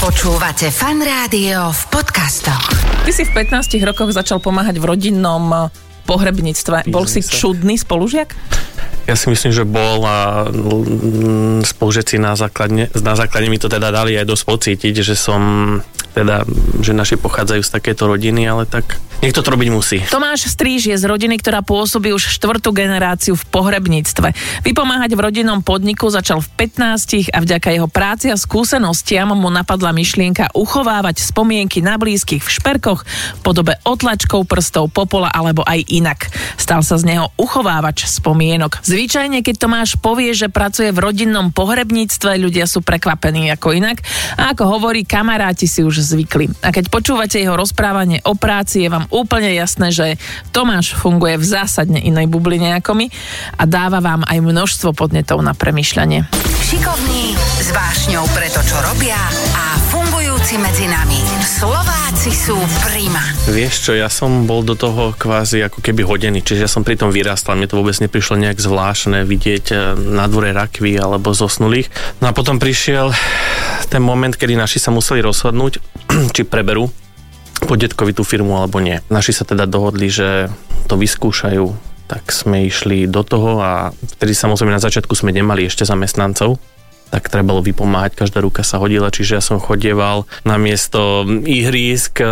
Počúvate fan rádio v podcastoch. Ty si v 15 rokoch začal pomáhať v rodinnom eh, pohrebníctve. Bol si Biznise. čudný spolužiak? Ja si myslím, že bol a mm, spolužiaci na základne, na základe mi to teda dali aj dosť pocítiť, že som teda, že naši pochádzajú z takéto rodiny, ale tak niekto to robiť musí. Tomáš Stríž je z rodiny, ktorá pôsobí už štvrtú generáciu v pohrebníctve. Vypomáhať v rodinnom podniku začal v 15 a vďaka jeho práci a skúsenostiam mu napadla myšlienka uchovávať spomienky na blízkych v šperkoch v podobe otlačkov prstov, popola alebo aj inak. Stal sa z neho uchovávač spomienok. Zvyčajne, keď Tomáš povie, že pracuje v rodinnom pohrebníctve, ľudia sú prekvapení ako inak. A ako hovorí, kamaráti si už zvykli. A keď počúvate jeho rozprávanie o práci, je vám úplne jasné, že Tomáš funguje v zásadne inej bubline ako my a dáva vám aj množstvo podnetov na premyšľanie. Šikovní, s vášňou pre to, čo robia a fungujúci medzi nami. Slováci sú prima. Vieš čo, ja som bol do toho kvázi ako keby hodený, čiže ja som pri tom vyrastal, mne to vôbec neprišlo nejak zvláštne vidieť e, na dvore rakvy alebo zosnulých. No a potom prišiel ten moment, kedy naši sa museli rozhodnúť, či preberú po detkovi tú firmu alebo nie. Naši sa teda dohodli, že to vyskúšajú, tak sme išli do toho a vtedy samozrejme na začiatku sme nemali ešte zamestnancov, tak trebalo vypomáhať, každá ruka sa hodila, čiže ja som chodieval na miesto ihrísk e,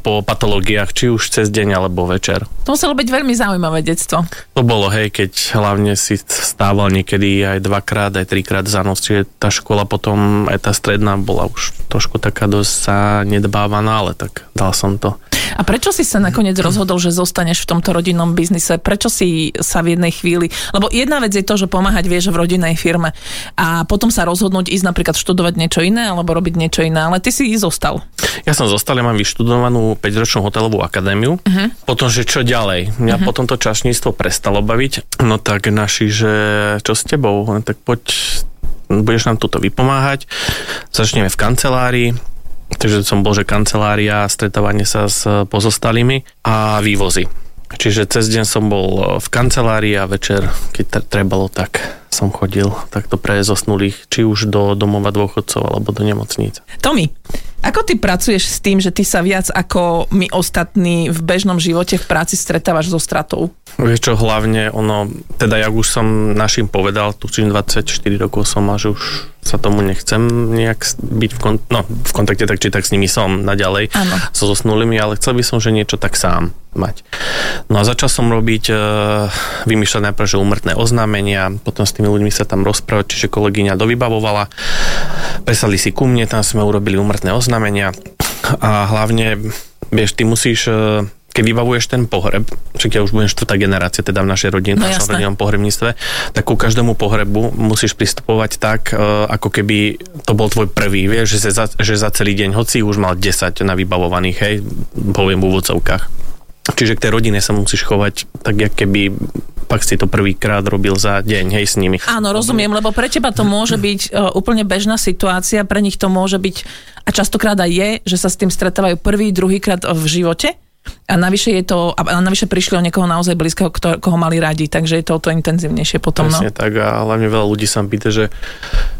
po patológiách, či už cez deň alebo večer. To muselo byť veľmi zaujímavé detstvo. To bolo, hej, keď hlavne si stával niekedy aj dvakrát, aj trikrát za noc, čiže tá škola potom, aj tá stredná bola už trošku taká dosť nedbávaná, ale tak dal som to. A prečo si sa nakoniec rozhodol, že zostaneš v tomto rodinnom biznise? Prečo si sa v jednej chvíli... Lebo jedna vec je to, že pomáhať vieš v rodinnej firme a potom sa rozhodnúť ísť napríklad študovať niečo iné alebo robiť niečo iné, ale ty si zostal. Ja som zostal, ja mám vyštudovanú 5-ročnú hotelovú akadémiu. Uh-huh. Potom, že čo ďalej? Mňa uh-huh. potom to čašníctvo prestalo baviť. No tak naši, že čo s tebou? Tak poď, budeš nám tuto vypomáhať. Začneme v kancelárii. Takže som bol, že kancelária, stretávanie sa s pozostalými a vývozy. Čiže cez deň som bol v kancelárii a večer, keď trebalo, tak som chodil takto pre zosnulých, či už do domova dôchodcov alebo do nemocníc. Tomi, ako ty pracuješ s tým, že ty sa viac ako my ostatní v bežnom živote v práci stretávaš so stratou? Vieš čo, hlavne ono, teda jak už som našim povedal, tu 24 rokov som a že už sa tomu nechcem nejak byť v, kon- no, v kontakte, tak či tak s nimi som naďalej, Áno. so zosnulými, ale chcel by som, že niečo tak sám mať. No a začal som robiť, e, vymýšľať najprv, že úmrtné oznámenia, potom s tými ľuďmi sa tam rozprávať, čiže kolegyňa dovybavovala, presali si ku mne, tam sme urobili úmrtné oznámenia a hlavne, vieš, ty musíš e, keď vybavuješ ten pohreb, však ja už budem štvrtá generácia teda v našej rodine, No v našom rodinnom pohrebníctve, tak ku každému pohrebu musíš pristupovať tak, e, ako keby to bol tvoj prvý, vieš, že za, že za celý deň, hoci už mal 10 na vybavovaných, hej, poviem v úvodzovkách. Čiže k tej rodine sa musíš chovať tak, jak keby pak si to prvýkrát robil za deň, hej, s nimi. Áno, rozumiem, lebo pre teba to môže byť uh, úplne bežná situácia, pre nich to môže byť, a častokrát aj je, že sa s tým stretávajú prvý, druhýkrát v živote. A navyše je to, a navyše prišli o niekoho naozaj blízkeho, kto, koho mali radi, takže je to o to intenzívnejšie potom. No. Presne tak a hlavne veľa ľudí sa pýta, že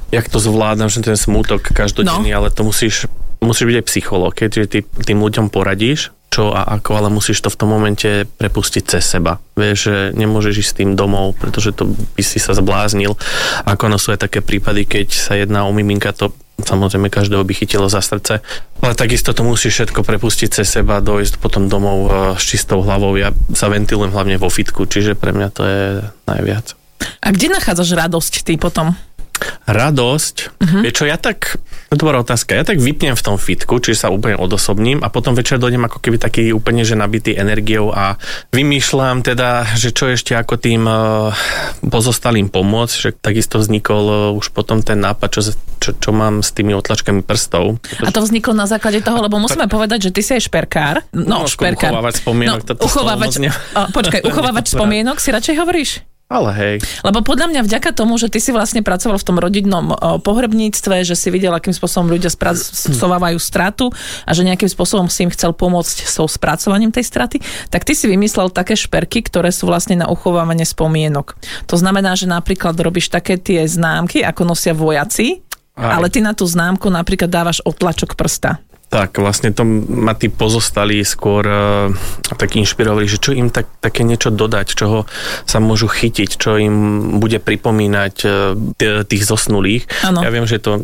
jak to zvládam, že ten smútok každodenný, No. ale to musíš, musíš byť aj psychológ, keďže ty tým ľuďom poradíš, čo a ako, ale musíš to v tom momente prepustiť cez seba. Vieš, že nemôžeš ísť s tým domov, pretože to by si sa zbláznil. Ako ono sú aj také prípady, keď sa jedná o miminka, to samozrejme každého by chytilo za srdce, ale takisto to musíš všetko prepustiť cez seba, dojsť potom domov e, s čistou hlavou. Ja sa ventilujem hlavne vo fitku, čiže pre mňa to je najviac. A kde nachádzaš radosť ty potom? Radosť. Uh-huh. Vieš čo, ja tak, dobrá otázka, ja tak vypnem v tom fitku, čiže sa úplne odosobním a potom večer dojdem ako keby taký úplne, že nabitý energiou a vymýšľam teda, že čo ešte ako tým uh, pozostalým pomôcť, že takisto vznikol uh, už potom ten nápad, čo, čo, čo mám s tými otlačkami prstov. A to vzniklo na základe toho, lebo musíme povedať, že ty si aj šperkár. No, No, šperkár. uchovávať spomienok, slovo uchovávač, a, počkaj, uchovávač spomienok si radšej hovoríš? Ale hej, Lebo podľa mňa vďaka tomu, že ty si vlastne pracoval v tom rodinnom pohrebníctve, že si videl, akým spôsobom ľudia spracovávajú stratu a že nejakým spôsobom si im chcel pomôcť so spracovaním tej straty, tak ty si vymyslel také šperky, ktoré sú vlastne na uchovávanie spomienok. To znamená, že napríklad robíš také tie známky, ako nosia vojaci, Aj. Ale ty na tú známku napríklad dávaš otlačok prsta. Tak, vlastne to ma tí pozostali skôr uh, tak inšpirovali, že čo im tak, také niečo dodať, čoho sa môžu chytiť, čo im bude pripomínať uh, tých zosnulých. Ano. Ja viem, že to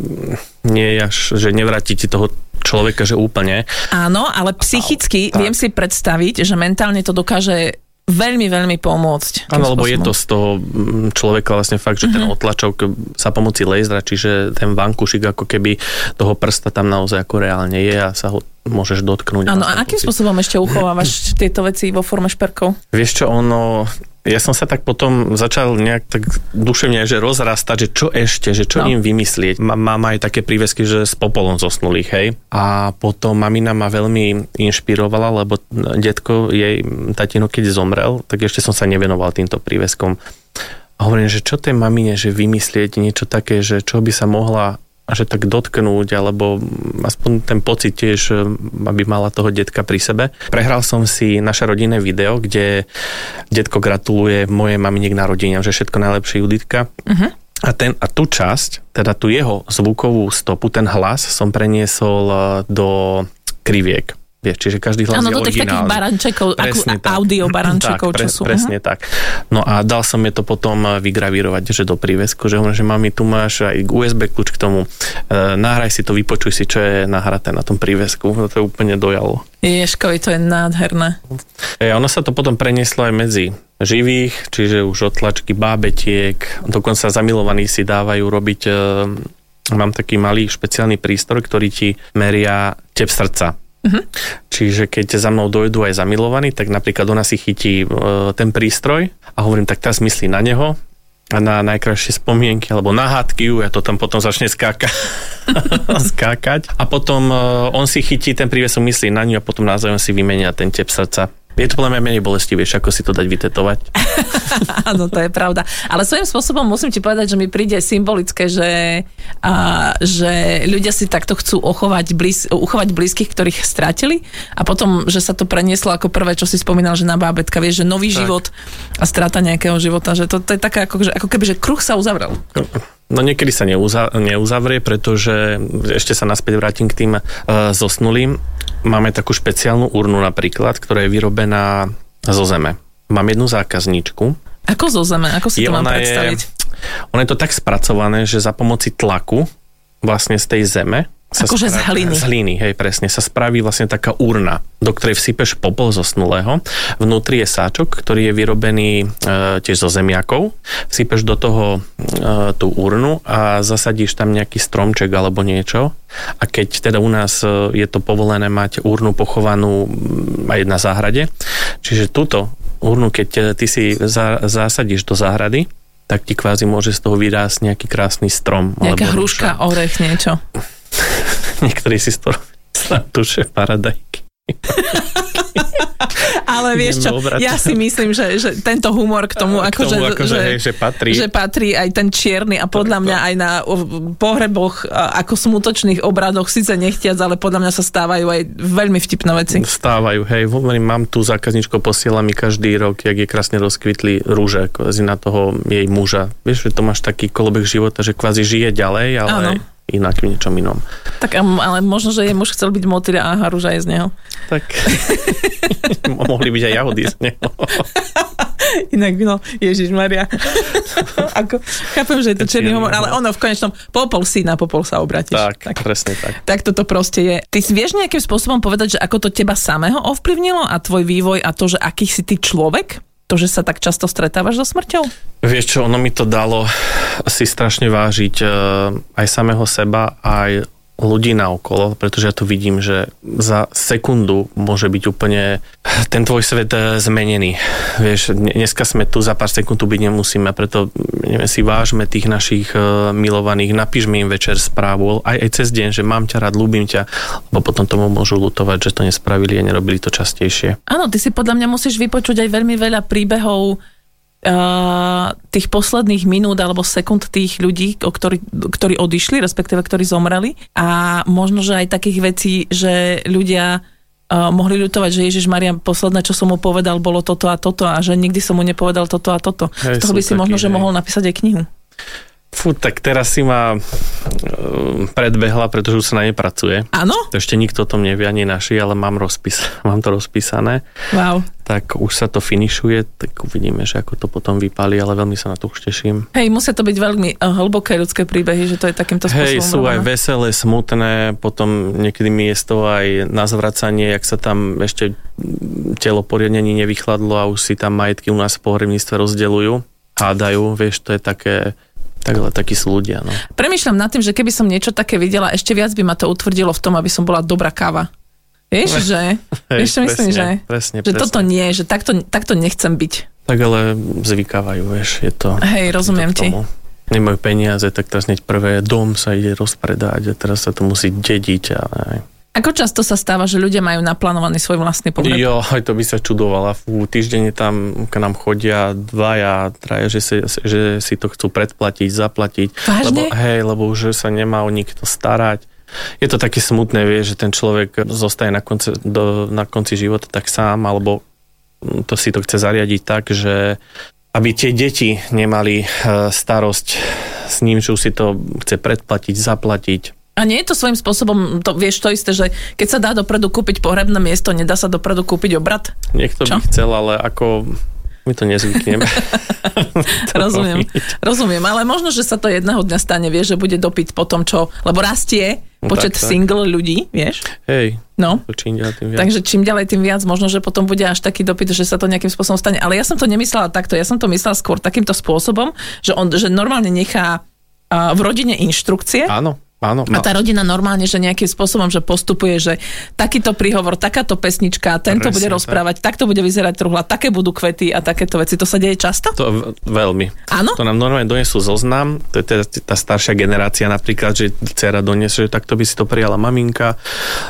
nie je až, že nevráti ti toho človeka, že úplne. Áno, ale psychicky viem si predstaviť, že mentálne to dokáže veľmi, veľmi pomôcť. Áno, lebo je to z toho mm, človeka vlastne fakt, že mm-hmm. ten mhm. otlačok sa pomocí laserra, čiže ten vankušik ako keby toho prsta tam naozaj ako reálne je a sa ho môžeš dotknúť. Áno, a akým spôsobom ešte uchovávaš tieto veci vo forme šperkov? Vieš čo, ono, ja som sa tak potom začal nejak tak duševne že rozrastať, že čo ešte, že čo no. im vymyslieť. Mám aj také prívesky, že s popolom zosnulých, hej. A potom mamina ma veľmi inšpirovala, lebo detko, jej tatino, keď zomrel, tak ešte som sa nevenoval týmto príveskom. A hovorím, že čo tej mamine, že vymyslieť niečo také, že čo by sa mohla že tak dotknúť, alebo aspoň ten pocit tiež, e, aby mala toho detka pri sebe. Prehral som si naše rodinné video, kde detko gratuluje mojej mamine k narodeniam, že všetko najlepšie Juditka. Uh-huh. A, ten, a tú časť, teda tú jeho zvukovú stopu, ten hlas som preniesol e, do kriviek. Vieš, čiže každý hlas ano, je originálny. takých barančekov, presne ako tak. audio barančekov, tak, pre, čo sú. Presne uh-huh. tak. No a dal som je to potom eh, vygravírovať, že do prívesku, že hovorím, že mami, tu máš aj USB kľúč k tomu, e, nahraj si to, vypočuj si, čo je nahraté na tom prívesku. To je úplne dojalo. Ježkovi, to je nádherné. E, ono sa to potom prenieslo aj medzi živých, čiže už otlačky bábetiek, dokonca zamilovaní si dávajú robiť e, mám taký malý špeciálny prístroj, ktorý ti meria tep srdca Uh-huh. Čiže keď za mnou dojdú aj zamilovaní, tak napríklad ona si chytí e, ten prístroj a hovorím, tak teraz myslí na neho a na najkrajšie spomienky alebo na hádky ja to tam potom začne skáka- skákať a potom e, on si chytí ten prívesok, myslí na ňu a potom názvom si vymenia ten tep srdca je to podľa mňa menej bolestivejšie, ako si to dať vytetovať. Áno, to je pravda. Ale svojím spôsobom musím ti povedať, že mi príde symbolické, že, a, že ľudia si takto chcú ochovať, blíz, uchovať blízkych, ktorých stratili a potom, že sa to prenieslo ako prvé, čo si spomínal, že na bábetka, vieš, že nový tak. život a strata nejakého života, že to, to je také ako, že, ako keby, že kruh sa uzavrel. No niekedy sa neuza, neuzavrie, pretože ešte sa naspäť vrátim k tým uh, zosnulým. Máme takú špeciálnu urnu napríklad, ktorá je vyrobená zo zeme. Mám jednu zákazníčku. Ako zo zeme? Ako si je, to mám predstaviť? Je, ono je to tak spracované, že za pomoci tlaku vlastne z tej zeme Akože z hliny. Z hliny, hej, presne. Sa spraví vlastne taká urna, do ktorej vsypeš popol zosnulého. Vnútri je sáčok, ktorý je vyrobený e, tiež zo zemiakov. Vsypeš do toho e, tú urnu a zasadíš tam nejaký stromček alebo niečo. A keď teda u nás e, je to povolené mať urnu pochovanú aj na záhrade, čiže túto urnu, keď ty si za, zasadíš do záhrady, tak ti kvázi môže z toho vyrásť nejaký krásny strom. Nejaká hruška, orech, niečo. Niektorí si z toho tuše paradajky. Ale vieš čo, ja si myslím, že, že tento humor k tomu, k akože, tomu, akože, že, hej, že, patrí. že patrí aj ten čierny a podľa mňa aj na pohreboch ako smutočných obradoch, síce nechtiac, ale podľa mňa sa stávajú aj veľmi vtipné veci. Stávajú, hej, hovorím, mám tu zákazničko, posiela mi každý rok, jak je krásne rozkvitli rúže kvázi na toho jej muža. Vieš, že to máš taký kolobek života, že kvázi žije ďalej, ale... Áno inak v niečom inom. Tak ale možno, že je muž chcel byť motýľ a haruža je z neho. Tak mohli byť aj jahody z neho. Inak by no, Ježiš Maria. Ako, chápem, že je to černý humor, ale ono v konečnom popol si na popol sa obratíš. Tak, tak, presne tak. Tak toto proste je. Ty si vieš nejakým spôsobom povedať, že ako to teba samého ovplyvnilo a tvoj vývoj a to, že aký si ty človek? to, že sa tak často stretávaš so smrťou? Vieš čo, ono mi to dalo si strašne vážiť e, aj samého seba, aj ľudí na okolo, pretože ja to vidím, že za sekundu môže byť úplne ten tvoj svet eh, zmenený. Vieš, dneska sme tu, za pár sekúnd tu byť nemusíme, preto neviem, si vážme tých našich uh, milovaných, napíšme im večer správu, aj, aj cez deň, že mám ťa rád, ľúbim ťa, lebo potom tomu môžu lutovať, že to nespravili a nerobili to častejšie. Áno, ty si podľa mňa musíš vypočuť aj veľmi veľa príbehov tých posledných minút alebo sekúnd tých ľudí, o ktorí, ktorí odišli, respektíve ktorí zomreli. A možno, že aj takých vecí, že ľudia uh, mohli ľutovať, že Ježiš Maria, posledné, čo som mu povedal, bolo toto a toto a že nikdy som mu nepovedal toto a toto. Hej, Z toho by si taký, možno, hej. že mohol napísať aj knihu. Fú, tak teraz si ma uh, predbehla, pretože už sa na nej pracuje. Áno? To ešte nikto o tom nevie, ani naši, ale mám, rozpis, mám to rozpísané. Wow. Tak už sa to finišuje, tak uvidíme, že ako to potom vypáli, ale veľmi sa na to už teším. Hej, musia to byť veľmi uh, hlboké ľudské príbehy, že to je takýmto spôsobom. Hej, sú aj veselé, smutné, potom niekedy mi je toho aj na zvracanie, jak sa tam ešte telo poriadne nevychladlo a už si tam majetky u nás v pohrebníctve rozdeľujú, hádajú, vieš, to je také Takhle, takí sú ľudia, no. Premýšľam nad tým, že keby som niečo také videla, ešte viac by ma to utvrdilo v tom, aby som bola dobrá káva. Vieš, že? Hej, Vieš, čo myslím, že? Presne, že presne. toto nie, že takto, takto nechcem byť. Tak ale zvykávajú, vieš, je to... Hej, rozumiem to tomu. Nemajú peniaze, tak teraz hneď prvé dom sa ide rozpredať a teraz sa to musí dediť a aj. Ako často sa stáva, že ľudia majú naplánovaný svoj vlastný pohreb? Jo, aj to by sa čudovala. Fú, týždenne tam k nám chodia dvaja, traja, že si, že si to chcú predplatiť, zaplatiť. Vážne? Lebo, hej, lebo už sa nemá o nikto starať. Je to také smutné, vie, že ten človek zostaje na konci, do, na konci života tak sám, alebo to si to chce zariadiť tak, že aby tie deti nemali eh, starosť s ním, že už si to chce predplatiť, zaplatiť. A nie je to svojím spôsobom, to vieš to isté, že keď sa dá dopredu kúpiť pohrebné miesto, nedá sa dopredu kúpiť obrad? Niekto Čo? by chcel, ale ako my to nezvykneme. rozumiem, rozumiem, ale možno, že sa to jedného dňa stane, vieš, že bude dopyt po tom, čo, lebo rastie No počet tak, tak. single ľudí, vieš? Hej, No. to čím ďalej tým viac. Takže čím ďalej, tým viac, možno, že potom bude až taký dopyt, že sa to nejakým spôsobom stane. Ale ja som to nemyslela takto, ja som to myslela skôr takýmto spôsobom, že on že normálne nechá v rodine inštrukcie Áno, áno. a tá rodina normálne, že nejakým spôsobom, že postupuje, že takýto príhovor, takáto pesnička, tento Presne bude tak. rozprávať, takto bude vyzerať truhla, také budú kvety a takéto veci. To sa deje často? To veľmi. Áno? To nám normálne donesú zoznam, to je teda tá staršia generácia napríklad, že dcera doniesie, že takto by si to prijala maminka,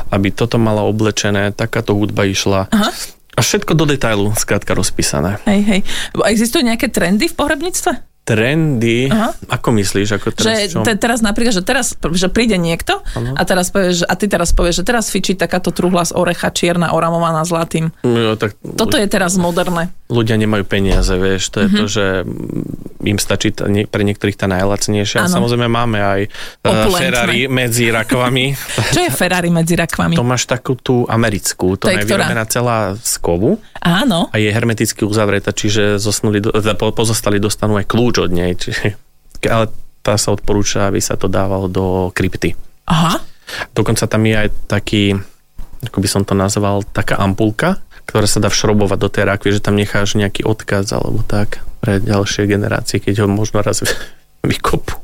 aby toto mala oblečené, takáto hudba išla. Aha. A všetko do detailu, skrátka rozpísané. Hej, hej. Existujú nejaké trendy v pohrebníctve? Trendy, Aha. ako myslíš? Ako teraz, že te, teraz napríklad, že teraz že príde niekto a teraz povieš, a ty teraz povieš, že teraz fičí takáto truhla z orecha čierna oramovaná zlatým. Jo, tak Toto je teraz moderné. ľudia nemajú peniaze, vieš, to je Mhm. to, že im stačí tá, nie- pre niektorých tá najlacnejšia. A Áno. samozrejme máme aj uh, Opulentné. Ferrari medzi rakvami. Čo je Ferrari medzi rakvami? to máš takú tú americkú, To to, je vyrobená celá z kovu Áno. a je hermeticky uzavretá, čiže zosnuli, po- pozostali dostanú aj kľúč od nej. Čiže, ale tá sa odporúča, aby sa to dávalo do krypty. Aha. Dokonca tam je aj taký, ako by som to nazval, taká ampulka, ktorá sa dá všrobovať do tej rakvy, že tam necháš nejaký odkaz alebo tak pre ďalšie generácie, keď ho možno raz vykopú.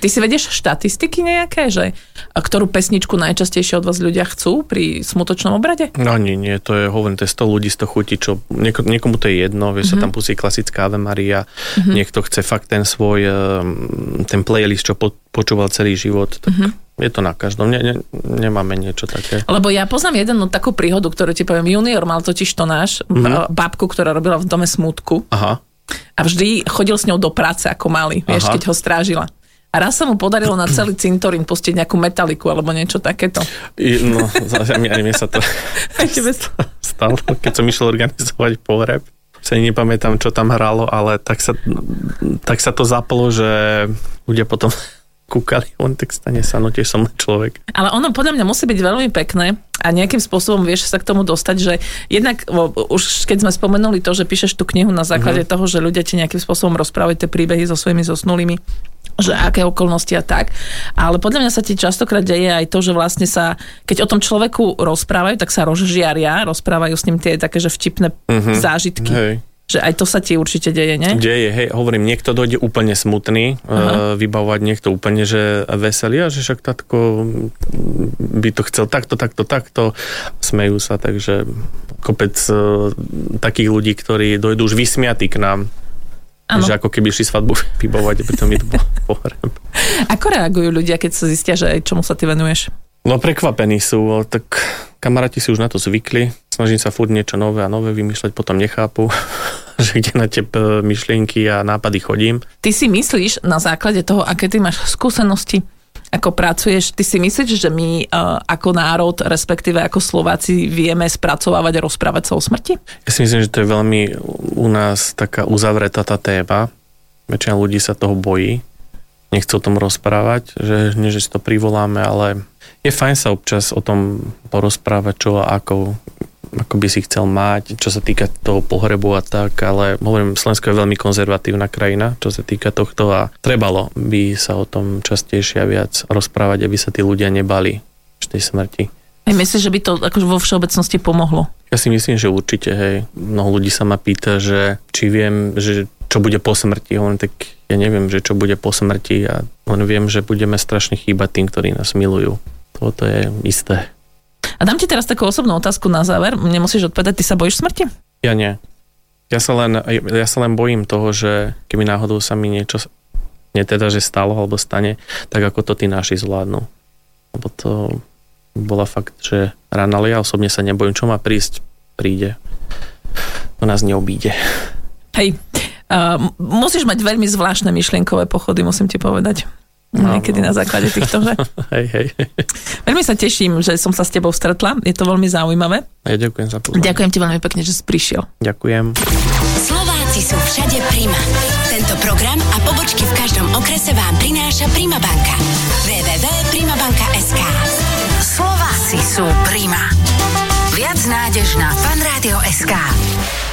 Ty si vedieš štatistiky nejaké, že ktorú pesničku najčastejšie od vás ľudia chcú pri smutočnom obrade? No nie, nie, to je, hovorím, to je 100 ľudí, 100 chutí, čo nieko, niekomu to je jedno, vieš, mm-hmm. sa tam pustí klasická Ave Maria, mm-hmm. niekto chce fakt ten svoj, ehm, ten playlist, čo po, počúval celý život, tak mm-hmm. Je to na každom, ne, ne, nemáme niečo také. Lebo ja poznám jednu takú príhodu, ktorú ti poviem. Junior mal totiž to náš, mm-hmm. babku, ktorá robila v dome smutku Aha, a vždy chodil s ňou do práce ako malý, vieš, Aha. keď ho strážila. A raz sa mu podarilo na celý cintorín pustiť nejakú metaliku alebo niečo takéto. I, no, ani, ani mne sa to- stalo, keď som išiel organizovať pohreb. Sa ani nepamätám, čo tam hralo, ale tak sa, tak sa to zaplo, že ľudia potom kúkali, on tak stane sa, no tiež som človek. Ale ono podľa mňa musí byť veľmi pekné a nejakým spôsobom vieš sa k tomu dostať, že jednak už keď sme spomenuli to, že píšeš tú knihu na základe Mhm. toho, že ľudia ti nejakým spôsobom rozprávajú tie príbehy so svojimi zosnulými, že aké okolnosti a tak. Ale podľa mňa sa ti častokrát deje aj to, že vlastne sa, keď o tom človeku rozprávajú, tak sa rozžiaria, rozprávajú s ním tie také, že vtipné zážitky. Hej. Že aj to sa ti určite deje, nie? Deje, hej, hovorím, niekto dojde úplne smutný, uh, vybavovať niekto úplne, že veselý a že však tatko by to chcel takto, takto, takto. Smejú sa, takže kopec uh, takých ľudí, ktorí dojdú už vysmiatí k nám. Áno. Že ako keby šli svadbu vybavovať, aby to mi to pohreb. Ako reagujú ľudia, keď sa zistia, že čomu sa ty venuješ? No prekvapení sú, tak kamaráti si už na to zvykli. Snažím sa furt niečo nové a nové vymýšľať, potom nechápu, že kde na tie myšlienky a nápady chodím. Ty si myslíš na základe toho, aké ty máš skúsenosti, ako pracuješ, ty si myslíš, že my uh, ako národ, respektíve ako Slováci vieme spracovávať a rozprávať sa o smrti? Ja si myslím, že to je veľmi u nás taká uzavretá tá téma, Väčšina ľudí sa toho bojí, nechcú o tom rozprávať, že nie, že si to privoláme, ale je fajn sa občas o tom porozprávať, čo a ako, ako by si chcel mať, čo sa týka toho pohrebu a tak, ale hovorím, Slovensko je veľmi konzervatívna krajina, čo sa týka tohto a trebalo by sa o tom častejšie a viac rozprávať, aby sa tí ľudia nebali tej smrti. Aj myslíš, že by to akože vo všeobecnosti pomohlo? Ja si myslím, že určite, hej. Mnoho ľudí sa ma pýta, že či viem, že čo bude po smrti. Hovorím, tak ja neviem, že čo bude po smrti a len viem, že budeme strašne chýbať tým, ktorí nás milujú. Toto je isté. A dám ti teraz takú osobnú otázku na záver. Nemusíš odpovedať, ty sa bojíš smrti? Ja nie. Ja sa len, ja sa len bojím toho, že keby náhodou sa mi niečo neteda, že stalo alebo stane, tak ako to tí naši zvládnu. Lebo to bola fakt, že rána, ale ja osobne sa nebojím, čo má prísť, príde. To nás neobíde. Hej, uh, musíš mať veľmi zvláštne myšlienkové pochody, musím ti povedať. No, Niekedy no. na základe týchto, že? hej, hej. Veľmi sa teším, že som sa s tebou stretla. Je to veľmi zaujímavé. Ja ďakujem za pozornosť. Ďakujem ti veľmi pekne, že si prišiel. Ďakujem. Slováci sú všade Prima. Tento program a pobočky v každom okrese vám prináša Prima banka. www.primabanka.sk Slováci sú Prima. Viac nádež na fanradio.sk.